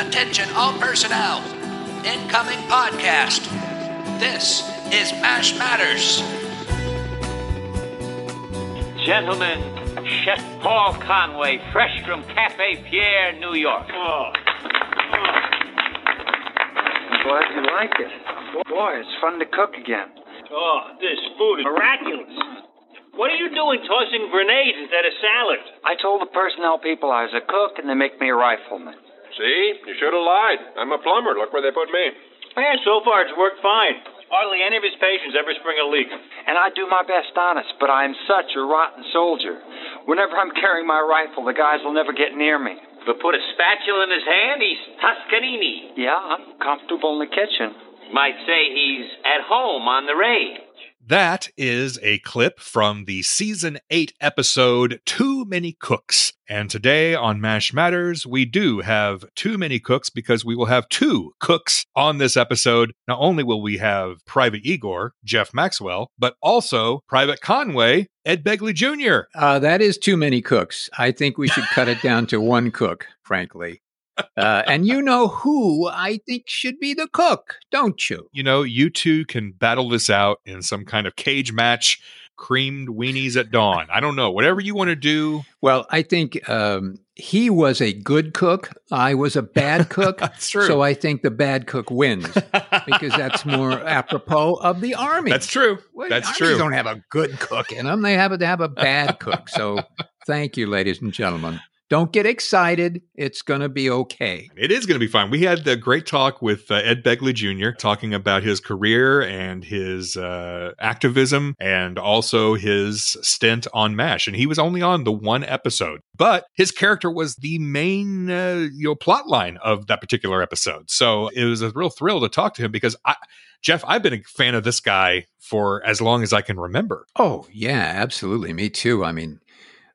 Attention all personnel. Incoming podcast. This is MASH Matters. Gentlemen, Chef Paul Conway, fresh from Cafe Pierre, New York. Oh. I'm glad you like it. Boy, it's fun to cook again. Oh, this food is miraculous. What are you doing tossing grenades instead of salad? I told the personnel people I was a cook, and they make me a rifleman. See? You should have lied. I'm a plumber. Look where they put me. Yeah, so far it's worked fine. Hardly any of his patients ever spring a leak. And I do my best honest, but I am such a rotten soldier. Whenever I'm carrying my rifle, the guys will never get near me. But put a spatula in his hand, he's Toscanini. Yeah, I'm comfortable in the kitchen. Might say he's at home on the range. That is a clip from the season 8 episode Too Many Cooks. And today on MASH Matters, we do have too many cooks because we will have two cooks on this episode. Not only will we have Private Igor, Jeff Maxwell, but also Private Conway, Ed Begley Jr. Uh, that is too many cooks. I think we should cut it down to one cook, frankly. Uh, and you know who I think should be the cook, don't you? You know, you two can battle this out in some kind of cage match, creamed weenies at dawn. I don't know, whatever you want to do. Well, I think um, he was a good cook. I was a bad cook. That's true. So I think the bad cook wins because that's more apropos of the army. That's true. Well, That's true. don't have a good cook in them. They have to have a bad cook. So thank you, ladies and gentlemen. Don't get excited. It's going to be okay. It is going to be fine. We had the great talk with uh, Ed Begley Jr. talking about his career and his uh, activism and also his stint on MASH. And he was only on the one episode, but his character was the main uh, you know plot line of that particular episode. So it was a real thrill to talk to him because I, Jeff, I've been a fan of this guy for as long as I can remember. Oh, yeah, absolutely. Me too. I mean,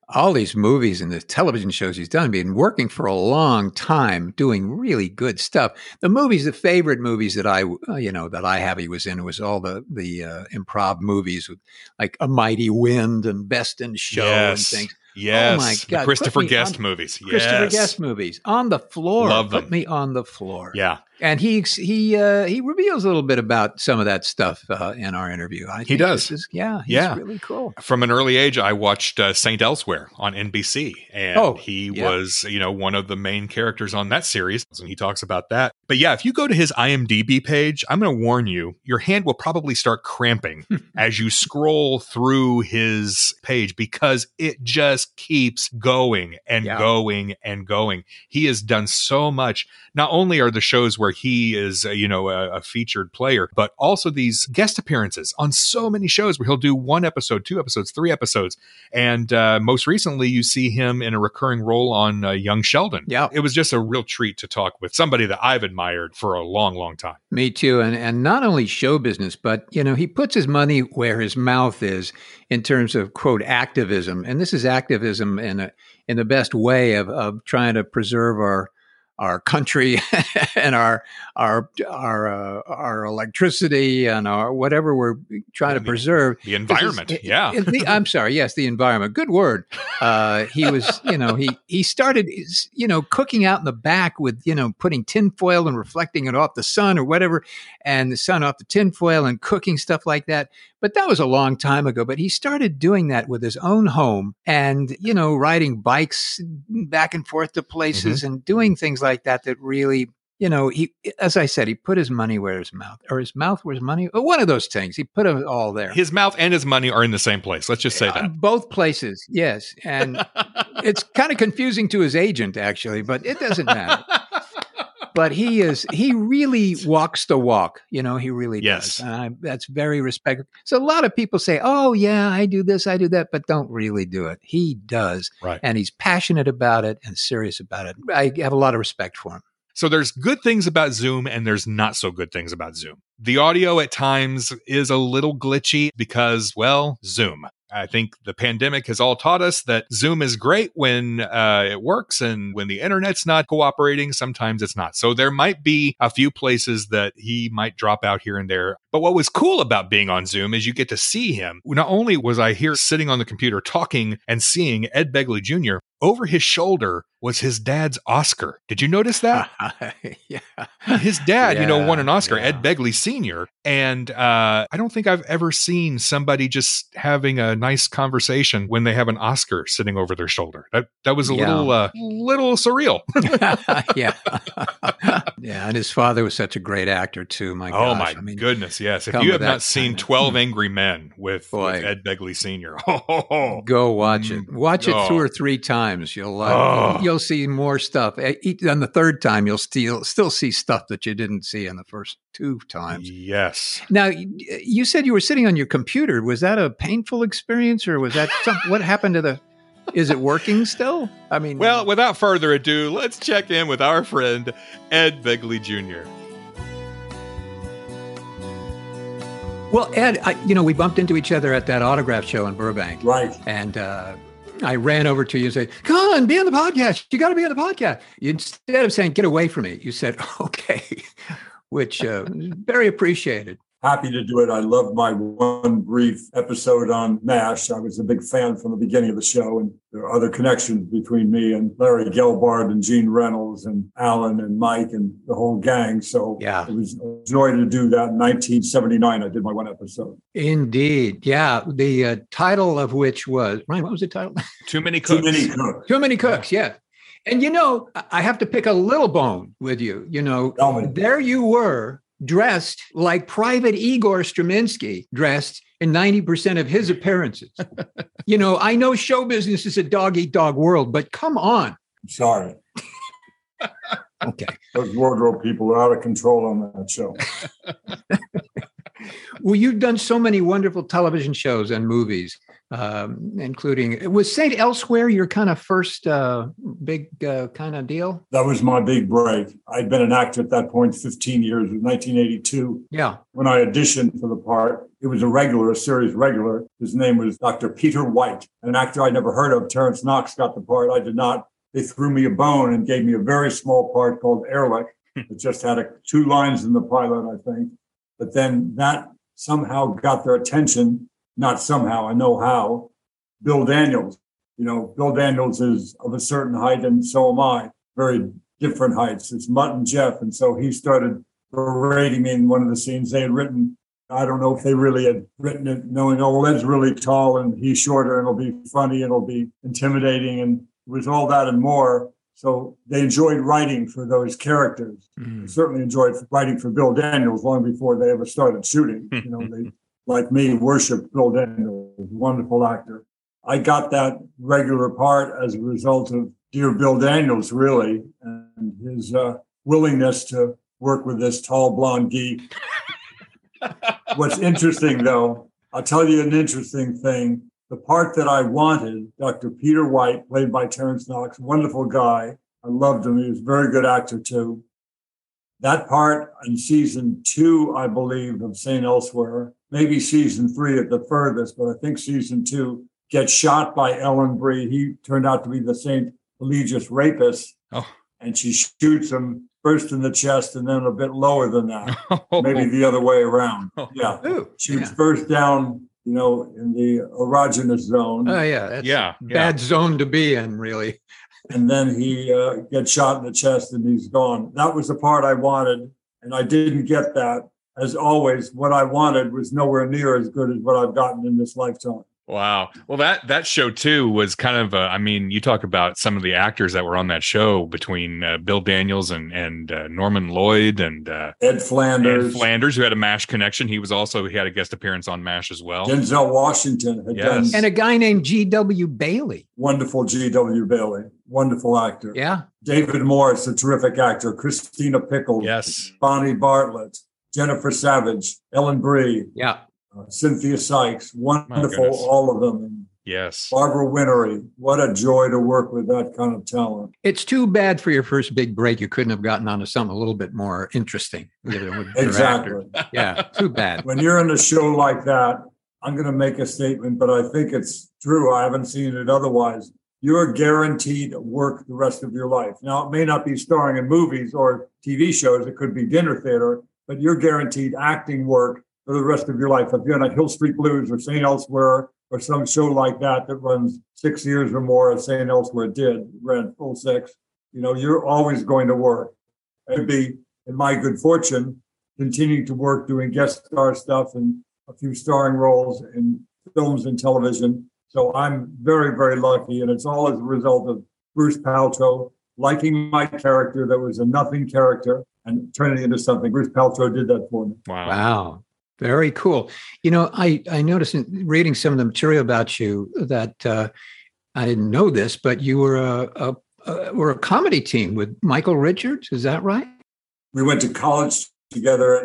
all these movies and the television shows he's done, been working for a long time, doing really good stuff. The movies, the favorite movies that I, uh, you know, that I have, he was in was all the the uh, improv movies, with, like A Mighty Wind and Best in Show Yes. and things. Yes, Oh my the God, put Christopher Guest on- movies. Christopher Guest movies on the floor. Love Put me on the floor. Yeah, and he he uh, he reveals a little bit about some of that stuff uh, in our interview. I think does. is- yeah, he's Yeah. really cool. from an early age, I watched uh, Saint Elsewhere on NBC, and Oh, he yeah. was, you know, one of the main characters on that series, and he talks about that. But yeah, if you go to his IMDb page, I'm going to warn you, your hand will probably start cramping as you scroll through his page because it just keeps going and Yeah. going and going. He has done so much. Not only are the shows where he is, uh, you know, a, a featured player, but also these guest appearances on so many shows where he'll do one episode, two episodes, three episodes. And uh, most recently, you see him in a recurring role on uh, Young Sheldon. Yeah. It was just a real treat to talk with somebody that I've admired for a long, long time. Me too, and and not only show business, but you know he puts his money where his mouth is in terms of quote activism, and this is activism in a in the best way of of trying to preserve our our country and our our our uh, our electricity and our whatever we're trying to The- preserve. The environment. Is- yeah. the- I'm sorry. Yes, the environment. Good word. Uh, he was, you know, he he started, you know, cooking out in the back with, you know, putting tinfoil and reflecting it off the sun or whatever, and the sun off the tinfoil and cooking stuff like that. But that was a long time ago. But he started doing that with his own home and, you know, riding bikes back and forth to places and doing things like that that really you know, he, as I said, he put his money where his mouth, or his mouth where his money, or one of those things. He put it all there. His mouth and his money are in the same place. Let's just say Uh, that. both places, yes. And it's kind of confusing to his agent, actually, but it doesn't matter. But he is, he really walks the walk. You know, he really Yes. does. I, that's very respectful. So a lot of people say, oh, yeah, I do this, I do that, but don't really do it. He does. Right. And he's passionate about it and serious about it. I have a lot of respect for him. So there's good things about Zoom and there's not so good things about Zoom. The audio at times is a little glitchy because, well, Zoom. I think the pandemic has all taught us that Zoom is great when uh, it works, and when the internet's not cooperating, sometimes it's not. So there might be a few places that he might drop out here and there. But what was cool about being on Zoom is you get to see him. Not only was I here sitting on the computer talking and seeing Ed Begley Jr., over his shoulder was his dad's Oscar. Did you notice that? yeah. his dad, you know, won an Oscar, yeah. Ed Begley Sr. And uh, I don't think I've ever seen somebody just having a nice conversation when they have an Oscar sitting over their shoulder. That that was a Yeah. little uh, little surreal. yeah. yeah. And his father was such a great actor, too. My oh my I mean, goodness, yes. If you have not seen of- Twelve Angry Men with, with Ed Begley Sr., oh, Go watch it. Watch it two Oh. or three times. You'll uh, Oh. you'll see more stuff. On the third time, you'll still still see stuff that you didn't see in the first two times. Yes. Now, you said you were sitting on your computer. Was that a painful experience, or was that some, what happened to the? Is it working still? I mean, Well, without further ado, let's check in with our friend Ed Begley Jr. well, Ed, I, you know, we bumped into each other at that autograph show in Burbank, Right. and uh, I ran over to you and said, "Come on, be on the podcast. You got to be on the podcast." Instead of saying, "Get away from me," you said, "Okay," which uh, very appreciated. Happy to do it. I loved my one brief episode on MASH. I was a big fan from the beginning of the show, and there are other connections between me and Larry Gelbart and Gene Reynolds and Alan and Mike and the whole gang. So Yeah. it was a joy to do that. In 1979, I did my one episode. Indeed, yeah. The uh, title of which was Ryan. What was the title? Too many Cooks. Too many cooks. Too many cooks, yeah. And you know, I- have to pick a little bone with you. You know, there you were dressed like Private Igor Straminsky dressed in 90% of his appearances. you know, I know show business is a dog eat dog world, but come on. I'm sorry. Okay. Those wardrobe people are out of control on that show. Well, you've done so many wonderful television shows and movies, um, including was Saint Elsewhere your kind of first uh, big uh, kind of deal? That was my big break. I'd been an actor at that point 15 years. Was 1982. Yeah. when I auditioned for the part, it was a regular, a series regular. His name was Dr. Peter White, an actor I'd never heard of. Terence Knox got the part. I did not. They threw me a bone and gave me a very small part called Ehrlich. it just had a, two lines in the pilot, I think. But then that somehow got their attention. Not somehow, I know how. Bill Daniels. You know, Bill Daniels is of a certain height, and so am I. Very different heights. It's Mutt and Jeff. And so he started berating me in one of the scenes they had written. I don't know if they really had written it knowing, oh, well, Ed's really tall and he's shorter and it'll be funny and it'll be intimidating. And it was all that and more. So they enjoyed writing for those characters. They certainly enjoyed writing for Bill Daniels long before they ever started shooting. You know, they, like me, worship Bill Daniels, wonderful actor. I got that regular part as a result of dear Bill Daniels, really, and his uh, willingness to work with this tall blonde geek. What's interesting, though, I'll tell you an interesting thing. The part that I wanted, Dr. Peter White, played by Terence Knox, wonderful guy. I loved him. He was a very good actor, too. That part in season two, I believe, of St. Elsewhere, maybe season three at the furthest, but I think season two, gets shot by Ellen Bry. He turned out to be the St. Eligius rapist. Oh. And she shoots him first in the chest and then a bit lower than that. Oh. Maybe the other way around. Oh. Yeah. Ooh, Shoots yeah. first down, you know, in the erogenous zone. Oh yeah, that's yeah, a yeah. bad zone to be in, really. And then he uh, gets shot in the chest and he's gone. That was the part I wanted, and I didn't get that. As always, what I wanted was nowhere near as good as what I've gotten in this lifetime. Wow. Well, that that show too was kind of. Uh, I mean, you talk about some of the actors that were on that show between uh, Bill Daniels and and uh, Norman Lloyd and uh, Ed Flanders, and Flanders, who had a Mash connection. He was also he had a guest appearance on Mash as well. Denzel Washington had Yes. done And a guy named G.W. Bailey. wonderful G.W. Bailey, wonderful actor. Yeah. David Morse, a terrific actor. Christina Pickles, Yes. Bonnie Bartlett, Jennifer Savidge, Ellen Bry, Yeah. Uh, Cynthia Sykes, wonderful, all of them. Yes. Barbara Whinnery. What a joy to work with that kind of talent. It's too bad for your first big break. You couldn't have gotten onto something a little bit more interesting. Exactly. Yeah, too bad. When you're in a show like that, I'm going to make a statement, but I think it's true. I haven't seen it otherwise. You're guaranteed work the rest of your life. Now, it may not be starring in movies or TV shows, it could be dinner theater, but you're guaranteed acting work for the rest of your life. If you're on a Hill Street Blues or St. Elsewhere or some show like that that runs six years or more, as St. Elsewhere did, ran full six, you know, you're always going to work. It'd be, in my good fortune, continuing to work doing guest star stuff and a few starring roles in films and television. So I'm very, very lucky. And it's all as a result of Bruce Paltrow liking my character that was a nothing character and turning it into something. Bruce Paltrow did that for me. Wow. Wow. Very cool. You know, I, I noticed in reading some of the material about you that uh, I didn't know this, but you were a, a, a were a comedy team with Michael Richards. Is that right? We went to college together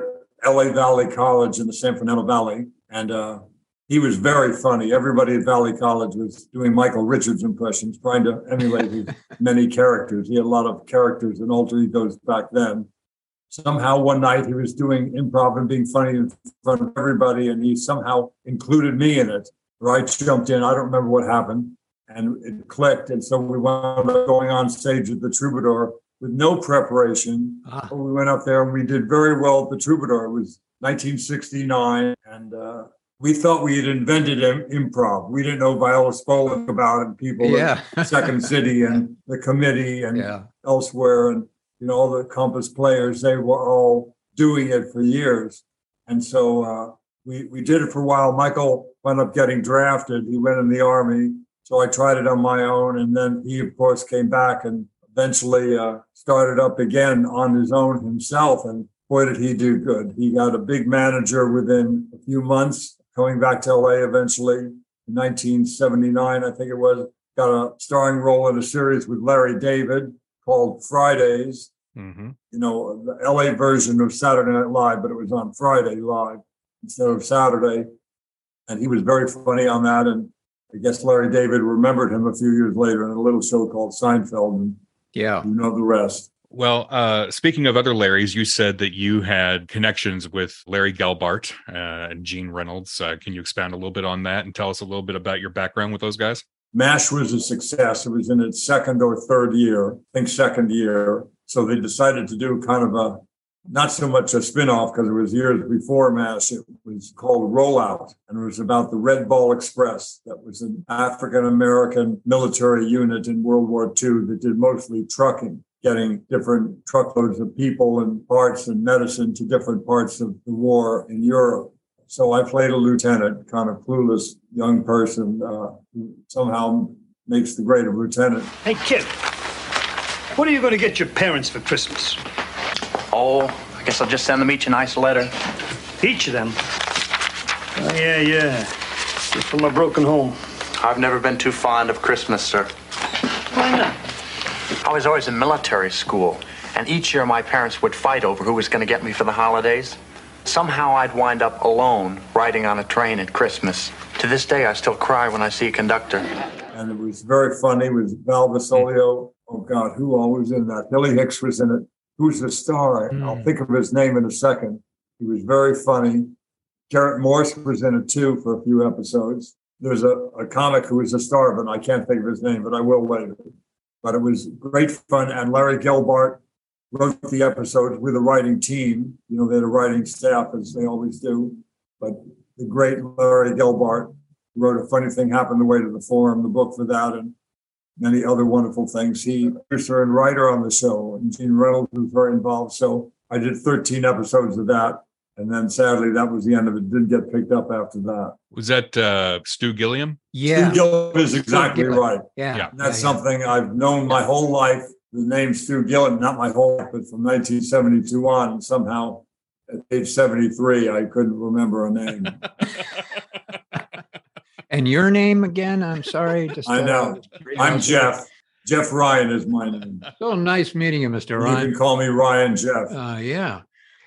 at LA Valley College in the San Fernando Valley. And uh, he was very funny. Everybody at Valley College was doing Michael Richards impressions, trying to emulate his many characters. He had a lot of characters and alter egos back then. Somehow one night he was doing improv and being funny in front of everybody, and he somehow included me in it. Where I jumped in. I don't remember what happened, and it clicked. And so we wound up going on stage at the Troubadour with no preparation. Ah. We went up there and we did very well at the Troubadour. It was 1969, and uh, we thought we had invented improv. We didn't know Viola Spolin about it, people Yeah. Second City and the committee and Yeah. elsewhere, and you know all the Compass players. They were all doing it for years, and so uh, we we did it for a while. Michael wound up getting drafted. He went in the army, so I tried it on my own, and then he of course came back and eventually uh, started up again on his own himself. And boy, did he do good! He got a big manager within a few months. Coming back to LA eventually in 1979, I think it was. Got a starring role in a series with Larry David called Fridays hmm you know, the LA version of Saturday Night Live, but it was on Friday live instead of Saturday. And he was very funny on that. And I guess Larry David remembered him a few years later in a little show called Seinfeld. And Yeah. you know the rest. Well, uh, speaking of other Larrys, you said that you had connections with Larry Gelbart uh, and Gene Reynolds. Uh, can you expand a little bit on that and tell us a little bit about your background with those guys? MASH was a success. It was in its second or third year, I think second year. So they decided to do kind of a, not so much a spin-off because it was years before MASH. It was called Rollout and it was about the Red Ball Express. That was an African-American military unit in World War II that did mostly trucking, getting different truckloads of people and parts and medicine to different parts of the war in Europe. So I played a lieutenant, kind of clueless young person uh, who somehow makes the grade of lieutenant. Hey, kid, what are you going to get your parents for Christmas? Oh, I guess I'll just send them each a nice letter. Each of them. Oh, yeah, yeah. You're from a broken home. I've never been too fond of Christmas, sir. Why not? I was always in military school, and each year my parents would fight over who was going to get me for the holidays. Somehow I'd wind up alone riding on a train at Christmas. To this day, I still cry when I see a conductor. and it was very funny. It was Val Bisoglio. Oh God, who all was in that? Hilly Hicks was in it. Who's the star? I'll hmm. think of his name in a second. He was very funny. Garrett Morris was in it too for a few episodes. There's a, a comic who was a star, but I can't think of his name, but I will later. But it was great fun. And Larry Gelbart wrote the episodes with a writing team. You know, they had a writing staff as they always do. But the great Larry Gelbart wrote a funny thing happened the way to the forum, the book for that, and many other wonderful things. He producer and writer on the show, and Gene Reynolds was very involved. So I did 13 episodes of that. And then sadly, that was the end of it. Didn't get picked up after that. Was that uh, Stu Gilliam? Yeah. Stu Gilliam is exactly Gilliam. right. Yeah. Yeah. That's Yeah, yeah. something I've known my whole life. The name Stu Gilliam, not my whole life, but from 1972 on, somehow at age 73, I couldn't remember a name. And your name again? I'm sorry. Just I uh, know. I'm Jeff. Jeff Ryan is my name. So nice meeting you, Mr. Ryan. You can call me Ryan Jeff. Uh, yeah.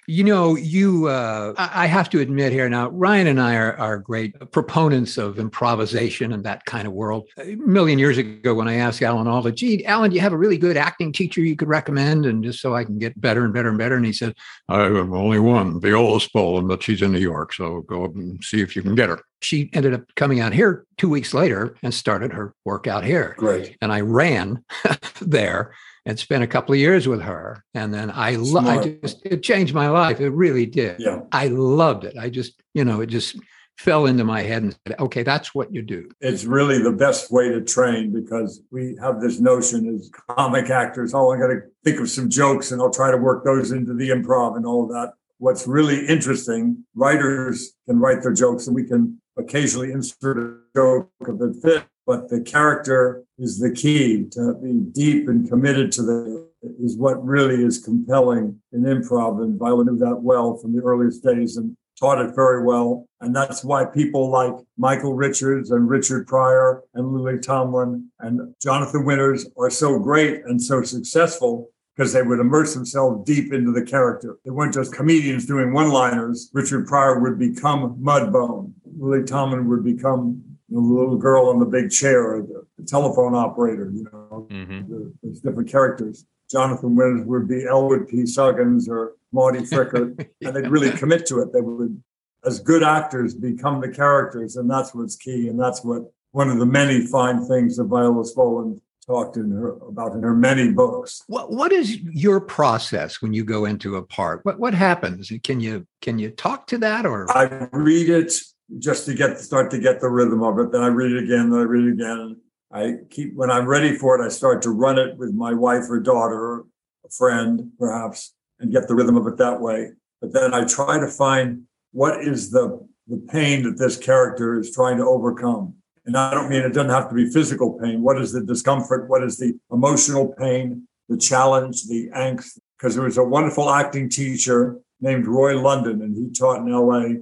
You know, you, uh, I have to admit here now, Ryan and I are, are great proponents of improvisation and that kind of world. A million years ago, when I asked Alan Alda, gee, Alan, do you have a really good acting teacher you could recommend? And just so I can get better and better and better. And he said, I have only one, Viola Spolin, but she's in New York. So go and see if you can get her. She ended up coming out here two weeks later and started her work out here. Great. And I ran there and spent a couple of years with her. And then I, lo- I just, it changed my life. It really did. Yeah. I loved it. I just, you know, it just fell into my head and said, okay, that's what you do. It's really the best way to train because we have this notion as comic actors, oh, I got to think of some jokes and I'll try to work those into the improv and all that. What's really interesting, writers can write their jokes and we can occasionally insert a joke that fits but the character is the key to be deep and committed to the is what really is compelling in improv and viola knew that well from the earliest days and taught it very well and that's why people like michael richards and richard pryor and lily tomlin and jonathan winters are so great and so successful because they would immerse themselves deep into the character. They weren't just comedians doing one-liners. Richard Pryor would become Mudbone. Lily Tomlin would become the little girl in the big chair, the, the telephone operator, you know, mm-hmm. the, there's different characters. Jonathan Winters would be Elwood P. Suggins or Marty Frickert, yeah. and they'd really commit to it. They would, as good actors, become the characters, and that's what's key. And that's what one of the many fine things that Viola Spolin talked in her about in her many books. What what is your process when you go into a part? What what happens? Can you can you talk to that or I read it just to get start to get the rhythm of it. Then I read it again, then I read it again. I keep when I'm ready for it, I start to run it with my wife or daughter, a friend perhaps, and get the rhythm of it that way. But then I try to find what is the the pain that this character is trying to overcome. And I don't mean it doesn't have to be physical pain. What is the discomfort? What is the emotional pain, the challenge, the angst? Because there was a wonderful acting teacher named Roy London, and he taught in LA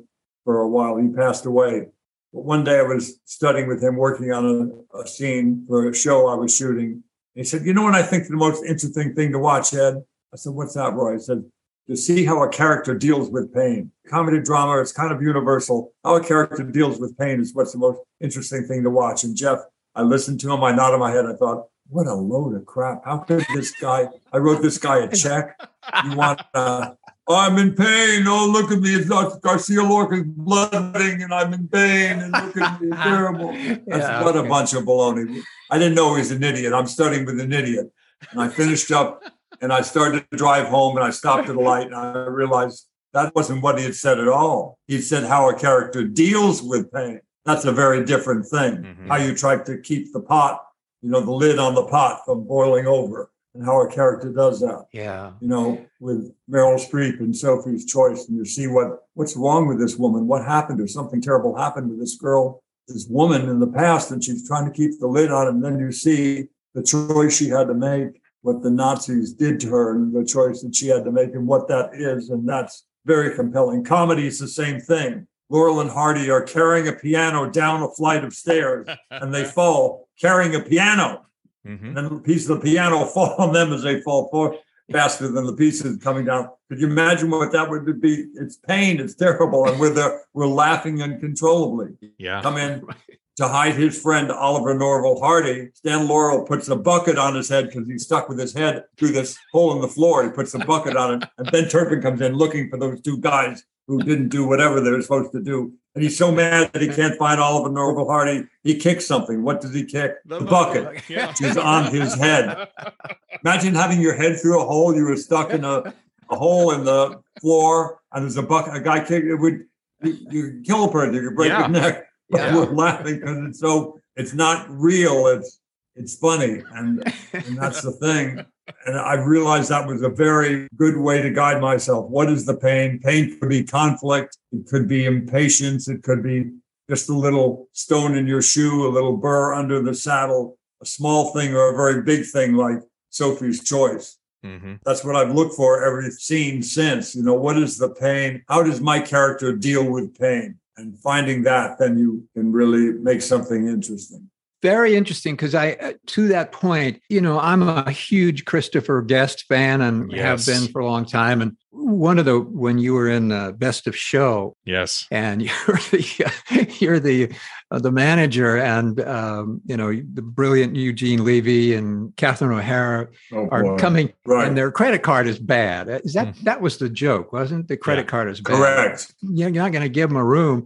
for a while. He passed away. But one day I was studying with him, working on a, a scene for a show I was shooting. he said, You know what I think the most interesting thing to watch, Ed? I said, What's that, Roy? I said, To see how a character deals with pain. Comedy drama, it's kind of universal. How a character deals with pain is what's the most interesting thing to watch. And Jeff, I listened to him, I nodded my head, I thought, what a load of crap. How could this guy, I wrote this guy a check. You want, uh, I'm in pain. Oh, look at me. It's not Garcia Lorca's Blood Wedding and I'm in pain. And look at me. It's terrible. That's yeah, what okay. a bunch of baloney. I didn't know he was an idiot. I'm studying with an idiot. And I finished up and I started to drive home and I stopped at a light and I realized that wasn't what he had said at all. He said how a character deals with pain. That's a very different thing. Mm-hmm. How you try to keep the pot, you know, the lid on the pot from boiling over and how a character does that. Yeah. You know, with Meryl Streep and Sophie's Choice, and you see what what's wrong with this woman, what happened or something terrible happened with this girl, this woman in the past, and she's trying to keep the lid on, and then you see the choice she had to make, what the Nazis did to her, and the choice that she had to make, and what that is, and that's very compelling. Comedy is the same thing. Laurel and Hardy are carrying a piano down a flight of stairs, and they fall carrying a piano Mm-hmm. And then the pieces of the piano fall on them as they fall forward faster than the pieces coming down. Could you imagine what that would be? It's pain, it's terrible, and we're there, we're laughing uncontrollably. Yeah. Come in to hide his friend Oliver Norvell Hardy. Stan Laurel puts a bucket on his head because he's stuck with his head through this hole in the floor. He puts a bucket on it, and Ben Turpin comes in looking for those two guys who didn't do whatever they were supposed to do. And he's so mad that he can't find Oliver Norvell Hardy. He kicks something. What does he kick? The, the bucket, yeah. which is on his head. Imagine having your head through a hole. You were stuck in a, a hole in the floor, and there's a bucket. A guy kick it would you, you kill a person. You could break yeah. your neck. But yeah. we're laughing because it's so. It's not real. It's it's funny, and and that's the thing. And I realized that was a very good way to guide myself. What is the pain? Pain could be conflict, it could be impatience, it could be just a little stone in your shoe, a little burr under the saddle, a small thing or a very big thing like Sophie's choice. Mm-hmm. That's what I've looked for every scene since. You know, what is the pain? How does my character deal with pain? And finding that, then you can really make something interesting. Very interesting because I, uh, to that point, you know, I'm a huge Christopher Guest fan and Yes. have been for a long time. And one of the when you were in uh, Best of Show, Yes. and you're the you're the uh, the manager, and um, you know the brilliant Eugene Levy and Catherine O'Hara Oh, are boy. coming, Right. and their credit card is bad. Is that Mm. that was the joke, wasn't it? The credit card is bad. Correct. You're not going to give them a room,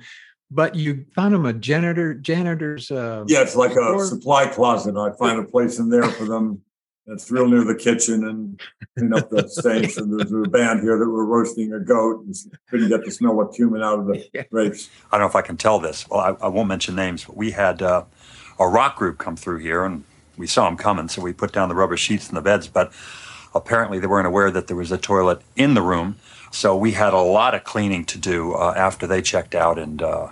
but you found them a janitor janitor's. Uh, Yeah, it's like a supply closet. I find a place in there for them. It's real near the kitchen and clean up the stains. And there's a band here that were roasting a goat and couldn't get the smell of cumin out of the grapes. I don't know if I can tell this. Well, I, I won't mention names, but we had uh, a rock group come through here, and we saw them coming, so we put down the rubber sheets in the beds. But apparently, they weren't aware that there was a toilet in the room, so we had a lot of cleaning to do uh, after they checked out. And uh,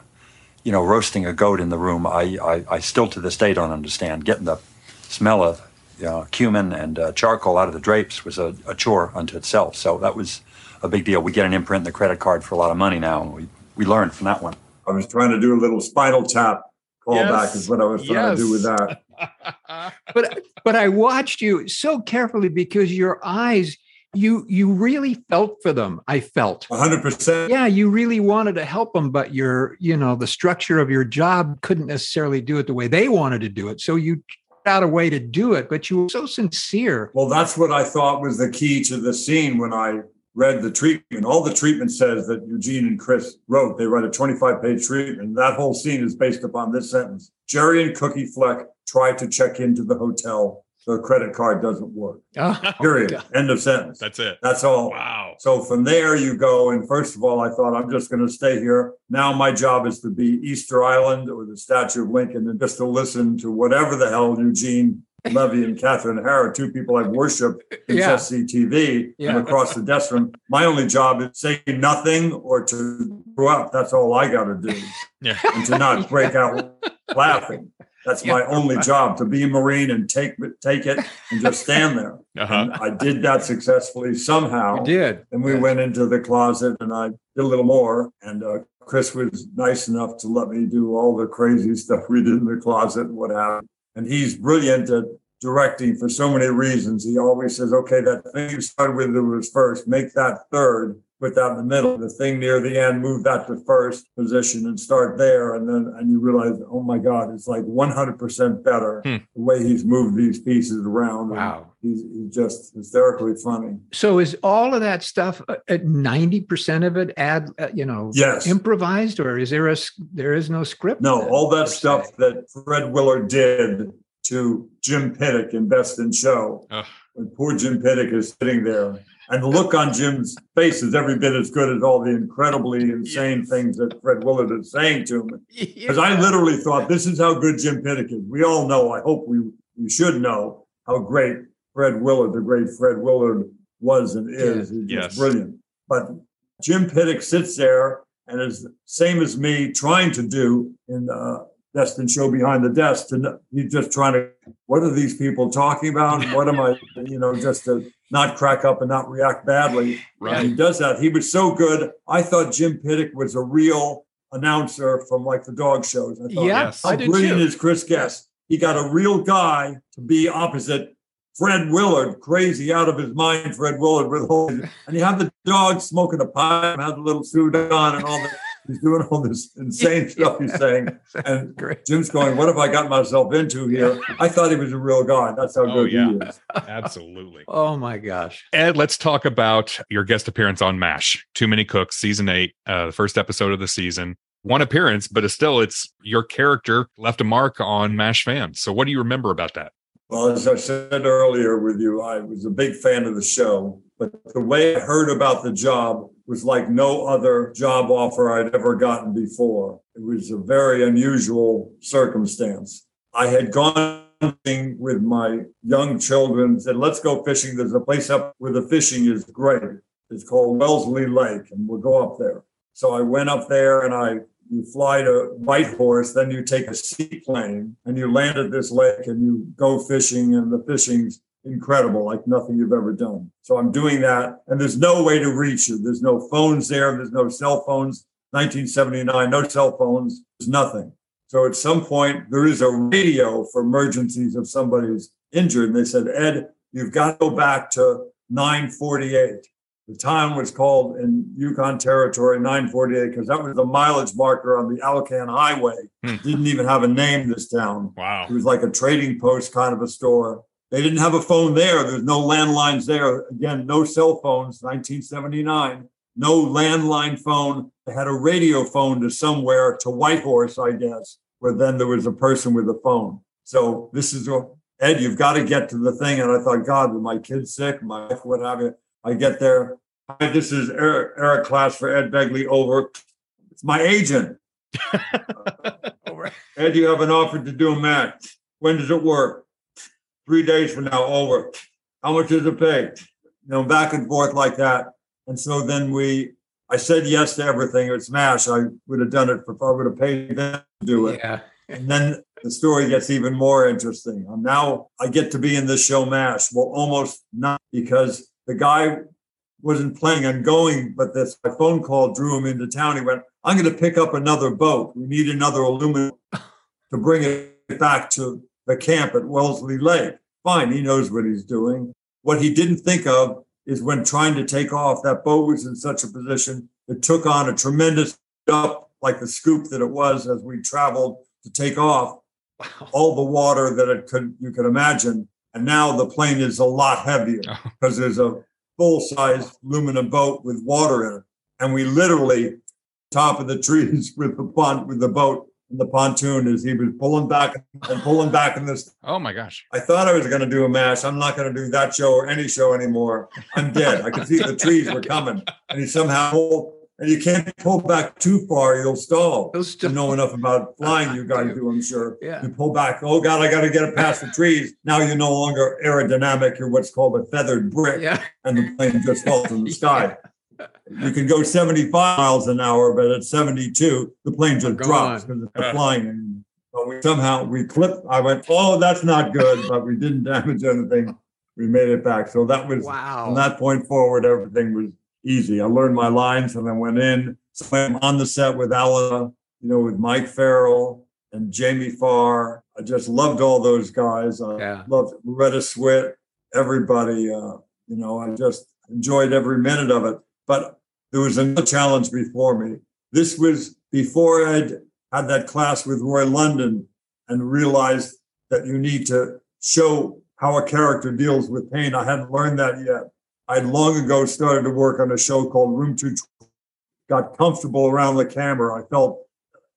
you know, roasting a goat in the room, I, I, I still to this day don't understand. Getting the smell of uh, cumin and uh, charcoal out of the drapes was a, a chore unto itself. So that was a big deal. We get an imprint in the credit card for a lot of money now, and we we learned from that one. I was trying to do a little spinal tap callback Yes. is what I was trying to do with Yes. that. but but I watched you so carefully because your eyes, you you really felt for them. I felt. hundred percent. Yeah, you really wanted to help them, but your, you know, the structure of your job couldn't necessarily do it the way they wanted to do it. So you out a way to do it, but you were so sincere. Well, that's what I thought was the key to the scene when I read the treatment. All the treatment says that Eugene and Chris wrote. They write a 25 page treatment. That whole scene is based upon this sentence Jerry and Cookie Fleck tried to check into the hotel. The credit card doesn't work. Oh, Period. God. End of sentence. That's it. That's all. Wow. So from there you go. And first of all, I thought I'm just going to stay here. Now my job is to be Easter Island or the Statue of Lincoln and just to listen to whatever the hell Eugene Levy and Catherine O'Hara, two people I've worshipped since Yeah. SCTV Yeah. and across the desk from. My only job is say nothing or to grow up. That's all I got to do Yeah. and to not break out laughing. That's my only job to be a Marine and take take it and just stand there. Uh-huh. And I did that successfully somehow. You did. And we went into the closet and I did a little more. And uh, Chris was nice enough to let me do all the crazy stuff we did in the closet and what happened. And he's brilliant at directing for so many reasons. He always says, okay, that thing you started with was first, make that third, put that in the middle. The thing near the end, move that to first position and start there. And then, and you realize, oh my God, it's like 100% better Hmm. the way he's moved these pieces around. Wow. He's, he's just hysterically funny. So is all of that stuff uh, at ninety percent of it ad, uh, you know, Yes. improvised, or is there a, there is no script? No, then, all that stuff that Fred Willard did to Jim Piddock in Best in Show. Ugh. When poor Jim Piddock is sitting there. And the look on Jim's face is every bit as good as all the incredibly insane things that Fred Willard is saying to him. Because I literally thought, this is how good Jim Piddock is. We all know, I hope we, we should know how great Fred Willard, the great Fred Willard was and is. He's Yes. brilliant. But Jim Piddock sits there and is same as me trying to do in uh, Best in Show Behind the Desk. To, kn- he's just trying to, what are these people talking about? What am I, you know, just to not crack up and not react badly. And he does that. He was so good. I thought Jim Piddock was a real announcer from like the dog shows. I thought, Yeah, Yes. I how did brilliant too. is Chris Guest? He got a real guy to be opposite Fred Willard, crazy out of his mind, Fred Willard with all and you have the dog smoking a pipe, have the little suit on and all that. He's doing all this insane stuff he's saying. And Great. Jim's going, What have I got myself into here? I thought he was a real guy. That's how Oh, good yeah. he is. Absolutely. Oh my gosh. Ed, let's talk about your guest appearance on MASH. Too Many Cooks, season eight, uh, the first episode of the season. One appearance, but it's still, it's your character left a mark on MASH fans. So, what do you remember about that? Well, as I said earlier with you, I was a big fan of the show, but the way I heard about the job was like no other job offer I'd ever gotten before. It was a very unusual circumstance. I had gone with my young children, said, let's go fishing. There's a place up where the fishing is great. It's called Wellesley Lake, and we'll go up there. So I went up there and I you fly to Whitehorse, then you take a seaplane and you land at this lake and you go fishing, and the fishing's incredible, like nothing you've ever done. So I'm doing that, and there's no way to reach you. There's no phones there, there's no cell phones. 1979, no cell phones, there's nothing. So at some point, there is a radio for emergencies if somebody's injured. And they said, Ed, you've got to go back to 948. The town was called in Yukon Territory 948 because that was the mileage marker on the Alcan Highway. Hmm. Didn't even have a name, this town. Wow. It was like a trading post kind of a store. They didn't have a phone there. There's no landlines there. Again, no cell phones, 1979. No landline phone. They had a radio phone to somewhere, to Whitehorse, I guess, where then there was a person with a phone. So this is a, Ed, you've got to get to the thing. And I thought, God, with my kids sick, my wife, what have you, I get there. Hi, this is Eric, Eric Class for Ed Begley. Over. It's my agent. Ed, you have an offer to do a match. When does it work? Three days from now. Over. How much does it pay? You know, back and forth like that. And so then we, I said yes to everything. It's MASH. I would have done it for, I would have paid them to do it. Yeah. And then the story gets even more interesting. And now I get to be in this show MASH. Well, almost not because the guy wasn't planning on going, but this my phone call drew him into town. He went, I'm going to pick up another boat. We need another aluminum to bring it back to the camp at Wellesley Lake. Fine, he knows what he's doing. What he didn't think of is when trying to take off, that boat was in such a position it took on a tremendous up, like the scoop that it was as we traveled to take off. All the water that it could you could imagine. And now the plane is a lot heavier oh. because there's a full-size aluminum boat with water in it. And we literally top of the trees with the pont with the boat the pontoon as he was pulling back and pulling back in this Oh my gosh. I thought I was going to do a mash. I'm not going to do that show or any show anymore. I'm dead. I could see the trees were coming, and he somehow pulled. And you can't pull back too far; you'll stall. You know enough about flying, you guys do, I'm sure. Yeah. You pull back. Oh God, I got to get it past the trees. Now you're no longer aerodynamic. You're what's called a feathered brick, Yeah. and the plane just falls in the sky. You can go 75 miles an hour, but at 72, the plane just Go drops because it's flying. But we somehow we clipped. I went, oh, that's not good, but we didn't damage anything. We made it back. So that was Wow. from that point forward, everything was easy. I learned my lines and I went in. So I'm on the set with Alana, you know, with Mike Farrell and Jamie Farr. I just loved all those guys. I Yeah. loved Loretta Swit, everybody. Uh, you know, I just enjoyed every minute of it. But there was another challenge before me. This was before I'd had that class with Roy London and realized that you need to show how a character deals with pain. I hadn't learned that yet. I'd long ago started to work on a show called Room 222. Got comfortable around the camera. I felt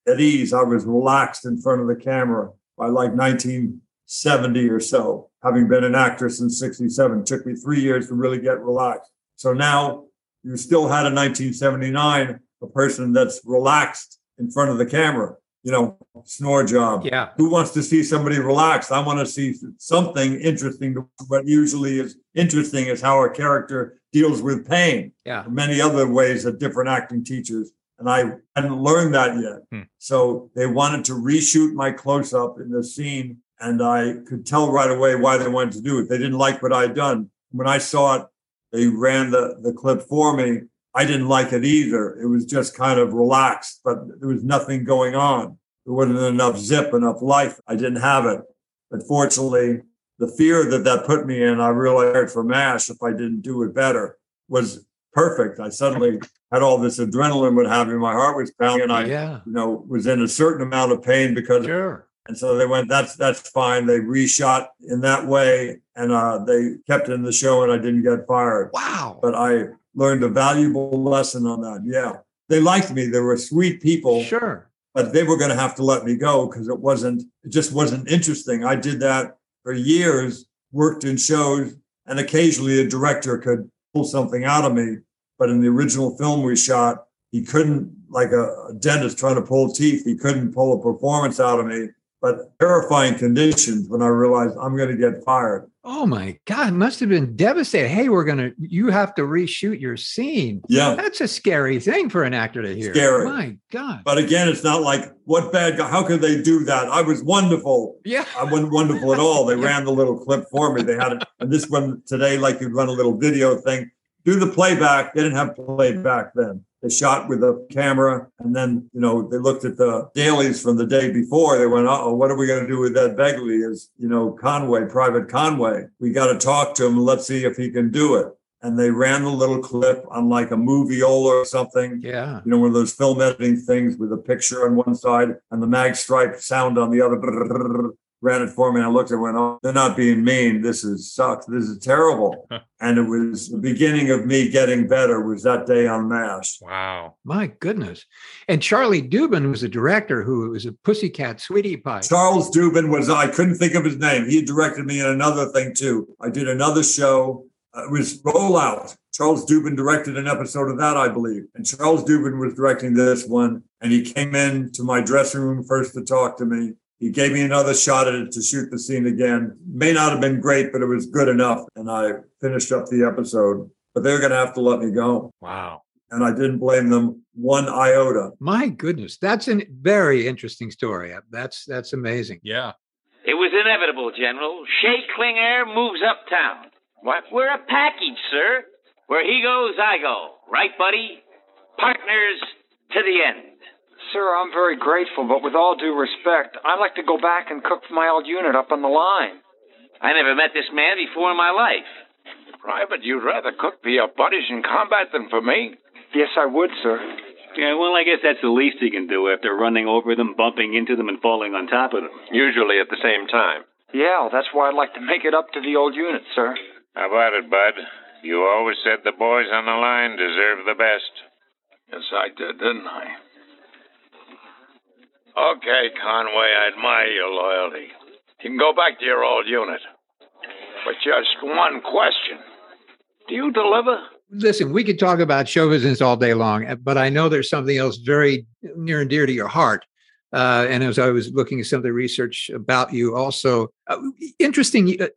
at ease. I was relaxed in front of the camera by like 1970 or so. Having been an actor since 67, took me three years to really get relaxed. So now you still had in 1979 a person that's relaxed in front of the camera. You know, snore job. Yeah. Who wants to see somebody relaxed? I want to see something interesting. What usually is interesting is how a character deals with pain. Yeah. Many other ways that different acting teachers. And I hadn't learned that yet. Hmm. So they wanted to reshoot my close up in the scene. And I could tell right away why they wanted to do it. They didn't like what I'd done. When I saw it, they ran the, the clip for me. I didn't like it either. It was just kind of relaxed, but there was nothing going on. There wasn't enough zip, enough life. I didn't have it. But fortunately, the fear that that put me in, I realized for MASH, if I didn't do it better, was perfect. I suddenly had all this adrenaline what have me. My heart was pounding and I, Yeah. you know, was in a certain amount of pain because Sure. And so they went, that's that's fine. They reshot in that way and uh, they kept it in the show and I didn't get fired. Wow. But I learned a valuable lesson on that. Yeah. They liked me. They were sweet people, Sure. but they were going to have to let me go because it wasn't, it just wasn't interesting. I did that for years, worked in shows, and occasionally a director could pull something out of me. But in the original film we shot, he couldn't, like a, a dentist trying to pull teeth, he couldn't pull a performance out of me. But terrifying conditions when I realized I'm going to get fired. Oh my God. Must have been devastating. Hey, we're going to, you have to reshoot your scene. Yeah. That's a scary thing for an actor to hear. Scary. My God. But again, it's not like what bad guy. How could they do that? I was wonderful. Yeah. I wasn't wonderful at all. They ran the little clip for me. They had it, and this one today, like you'd run a little video thing, do the playback. They didn't have playback then. They shot with a camera, and then you know they looked at the dailies from the day before. They went, "Oh, what are we going to do with that Begley Is you know Conway, Private Conway? We got to talk to him. Let's see if he can do it." And they ran the little clip on like a moviola or something. Yeah. You know, one of those film editing things with a picture on one side and the mag stripe sound on the other ran it for me. And I looked and went, oh, they're not being mean. This is sucks. This is terrible. and it was the beginning of me getting better was that day on MASH. Wow. My goodness. And Charlie Dubin was a director who was a Pussycat Sweetie Pie. Charles Dubin was, I couldn't think of his name. He directed me in another thing too. I did another show. Uh, it was Rollout. Charles Dubin directed an episode of that, I believe. And Charles Dubin was directing this one. And he came in to my dressing room first to talk to me. He gave me another shot at it to shoot the scene again. May not have been great, but it was good enough. And I finished up the episode. But they're going to have to let me go. Wow. And I didn't blame them one iota. My goodness, that's a very interesting story. Uh, that's that's amazing. Yeah. It was inevitable, General. Shea Klinger moves uptown. What? We're a package, sir. Where he goes, I go. Right, buddy? Partners to the end. Sir, I'm very grateful, but with all due respect, I'd like to go back and cook for my old unit up on the line. I never met this man before in my life. Private, you'd rather cook for your buddies in combat than for me? Yes, I would, sir. Yeah, well, I guess that's the least he can do after running over them, bumping into them, and falling on top of them. Usually at the same time. Yeah, well, that's why I'd like to make it up to the old unit, sir. How about it, Bud? You always said the boys on the line deserve the best. Yes, I did, didn't I? Okay, Conway, I admire your loyalty. You can go back to your old unit. But just one question. Do you deliver? Listen, we could talk about show business all day long, uh, but I know there's something else very near and dear to your heart. Uh, and as I was looking at some of the research about you, also uh, interesting. Uh,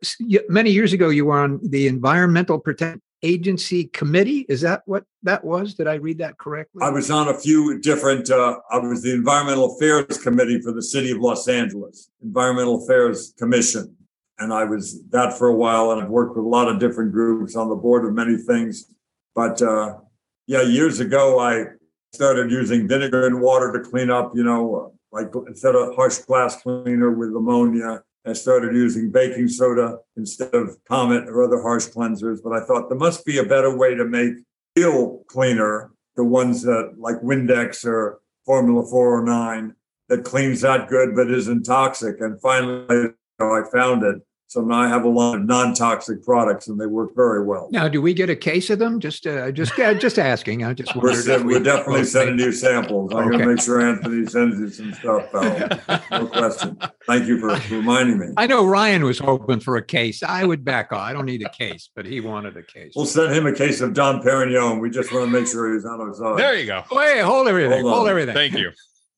many years ago, you were on the Environmental Protection Agency Committee. Is that what that was? Did I read that correctly? I was on a few different. Uh, I was the Environmental Affairs Committee for the City of Los Angeles, Environmental Affairs Commission, and I was that for a while. And I've worked with a lot of different groups on the board of many things. But uh, yeah, years ago, I started using vinegar and water to clean up. You know, like instead of harsh glass cleaner with ammonia, I started using baking soda instead of Comet or other harsh cleansers. But I thought there must be a better way to make real cleaner, the ones that like Windex or Formula 409 that cleans that good but isn't toxic. And finally, you know, I found it. So now I have a lot of non-toxic products, and they work very well. Now, do we get a case of them? Just, uh, just, uh, just asking. I just we're, send, we, are definitely sending you samples. I'm okay. going to make sure Anthony sends you some stuff. Pal. No question. Thank you for reminding me. I know Ryan was hoping for a case. I would back off. I don't need a case, but he wanted a case. We'll send him a case of Dom Perignon. We just want to make sure he's on our side. There you go. Wait, hold everything. Hold, hold everything. Thank you.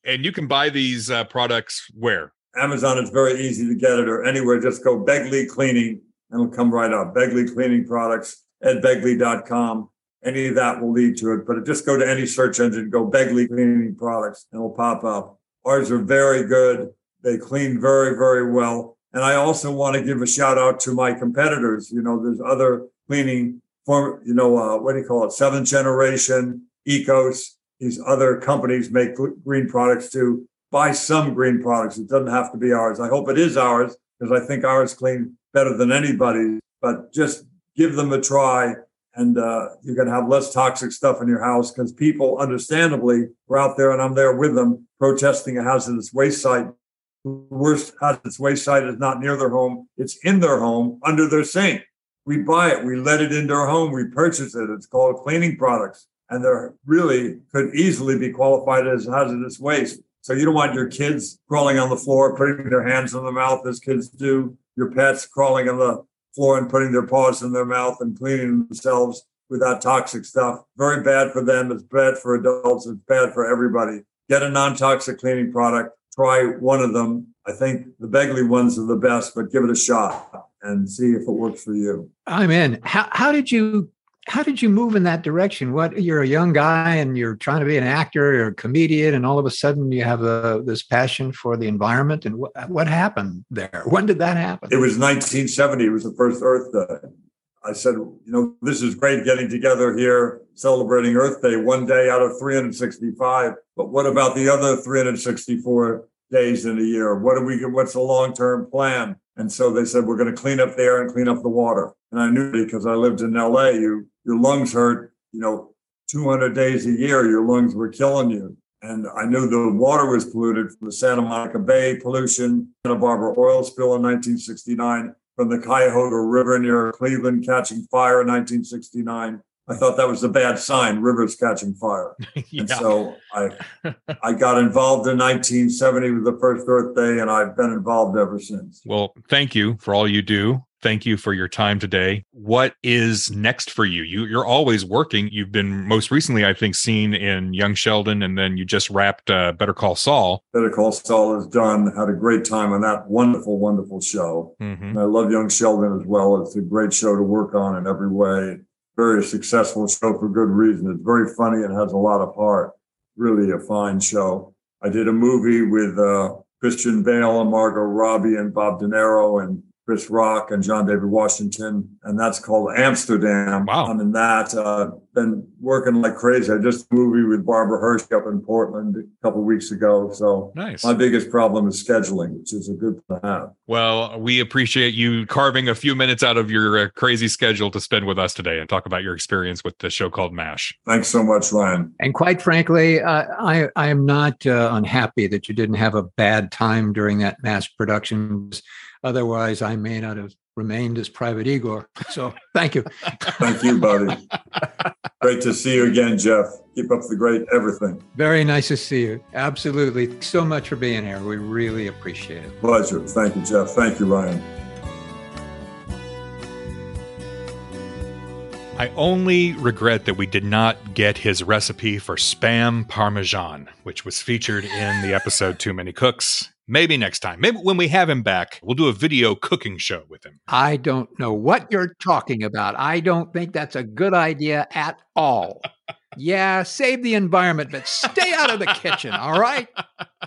And you can buy these uh, products where? Amazon, it's very easy to get it or anywhere. Just go Begley Cleaning and it'll come right up. Begley Cleaning Products, at begley.com. Any of that will lead to it. But just go to any search engine, go Begley Cleaning Products, and it'll pop up. Ours are very good. They clean very, very well. And I also want to give a shout out to my competitors. You know, there's other cleaning form, you know, uh, what do you call it? Seventh generation, Ecos. These other companies make green products too buy some green products. It doesn't have to be ours. I hope it is ours because I think ours clean better than anybody. But just give them a try, and uh, you're going to have less toxic stuff in your house because people, understandably, are out there, and I'm there with them protesting a hazardous waste site. The worst hazardous waste site is not near their home; it's in their home under their sink. We buy it, we let it into our home, we purchase it. It's called cleaning products, and they're really could easily be qualified as hazardous waste. So you don't want your kids crawling on the floor, putting their hands in their mouth as kids do, your pets crawling on the floor and putting their paws in their mouth and cleaning themselves with that toxic stuff. Very bad for them. It's bad for adults. It's bad for everybody. Get a non toxic cleaning product. Try one of them. I think the Begley ones are the best, but give it a shot and see if it works for you. I'm in. How, how did you how did you move in that direction? What you're a young guy and you're trying to be an actor or a comedian, and all of a sudden you have a, this passion for the environment. And what what happened there? When did that happen? It was 1970. It was the first Earth Day. I said, you know, this is great getting together here, celebrating Earth Day one day out of 365. But what about the other 364 days in a year? What do we? What's the long term plan? And so they said, we're going to clean up the air and clean up the water. And I knew because I lived in LA, you your lungs hurt, you know, 200 days a year, your lungs were killing you. And I knew the water was polluted from the Santa Monica Bay pollution, Santa Barbara oil spill in 1969, from the Cuyahoga River near Cleveland catching fire in 1969. I thought that was a bad sign, rivers catching fire. And so I I got involved in 1970 with the first Earth Day, and I've been involved ever since. Well, thank you for all you do. Thank you for your time today. What is next for you? you you're always working. You've been most recently, I think, seen in Young Sheldon, and then you just wrapped uh, Better Call Saul. Better Call Saul is done. Had a great time on that wonderful, wonderful show. Mhm. I love Young Sheldon as well. It's a great show to work on in every way. Very successful show for good reason. It's very funny and has a lot of heart. Really a fine show. I did a movie with uh, Christian Bale and Margot Robbie and Bob De Niro and Chris Rock and John David Washington, and that's called Amsterdam. Wow. I'm in that. Uh, been working like crazy. I just did a movie with Barbara Hirsch up in Portland a couple of weeks ago. So Nice. my biggest problem is scheduling, which is a good to have. Well, we appreciate you carving a few minutes out of your uh, crazy schedule to spend with us today and talk about your experience with the show called MASH. Thanks so much, Ryan. And quite frankly, uh, I I am not uh, unhappy that you didn't have a bad time during that mass production. Otherwise, I may not have remained as Private Igor. So thank you. Thank you, buddy. Great to see you again, Jeff. Keep up the great everything. Very nice to see you. Absolutely. Thanks so much for being here. We really appreciate it. Pleasure. Thank you, Jeff. Thank you, Ryan. I only regret that we did not get his recipe for spam parmesan, which was featured in the episode Too Many Cooks. Maybe next time. Maybe when we have him back, we'll do a video cooking show with him. I don't know what you're talking about. I don't think that's a good idea at all. Yeah, save the environment, but stay out of the kitchen, all right?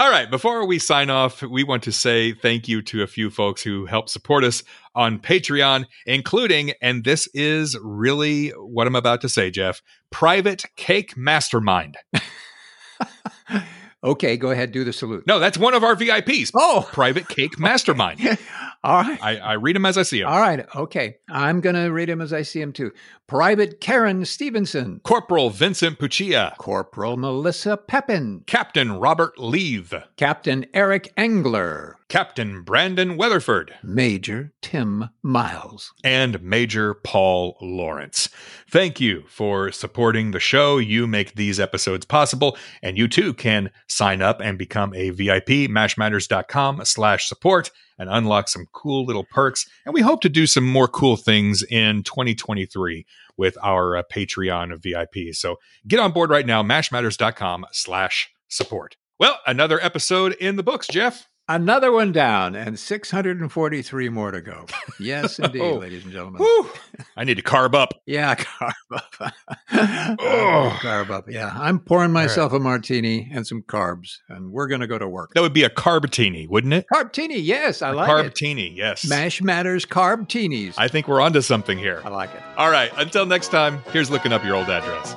All right, before we sign off, we want to say thank you to a few folks who help support us on Patreon, including, and this is really what I'm about to say, Jeff, Private Cake Mastermind. Okay, go ahead, do the salute. No, that's one of our VIPs. Oh, Private Cake Mastermind. All right. I, I read them as I see them. All right. Okay. I'm going to read him as I see him too. Private Karen Stevenson. Corporal Vincent Puccia. Corporal Melissa Pepin. Captain Robert Leave. Captain Eric Engler. Captain Brandon Weatherford. Major Tim Miles. and Major Paul Lawrence. Thank you for supporting the show. You make these episodes possible, and you too can sign up and become a VIP, mashmatters.com slash support and unlock some cool little perks. And we hope to do some more cool things in 2023 with our uh, Patreon of VIP. So get on board right now, mashmatters.com slash support. Well, another episode in the books, Jeff. Another one down and 643 more to go. Yes, oh. indeed, Oh. ladies and gentlemen. Whew. I need to carb up. Yeah, carb up. Oh, carb up. Yeah, I'm pouring myself a martini and some carbs, and we're going to go to work. That would be a carbtini, wouldn't it? Carbtini, yes, I like it. Carbtini, yes. Mash Matters Carbtinis. I think we're onto something here. I like it. All right. Until next time, here's looking up your old address.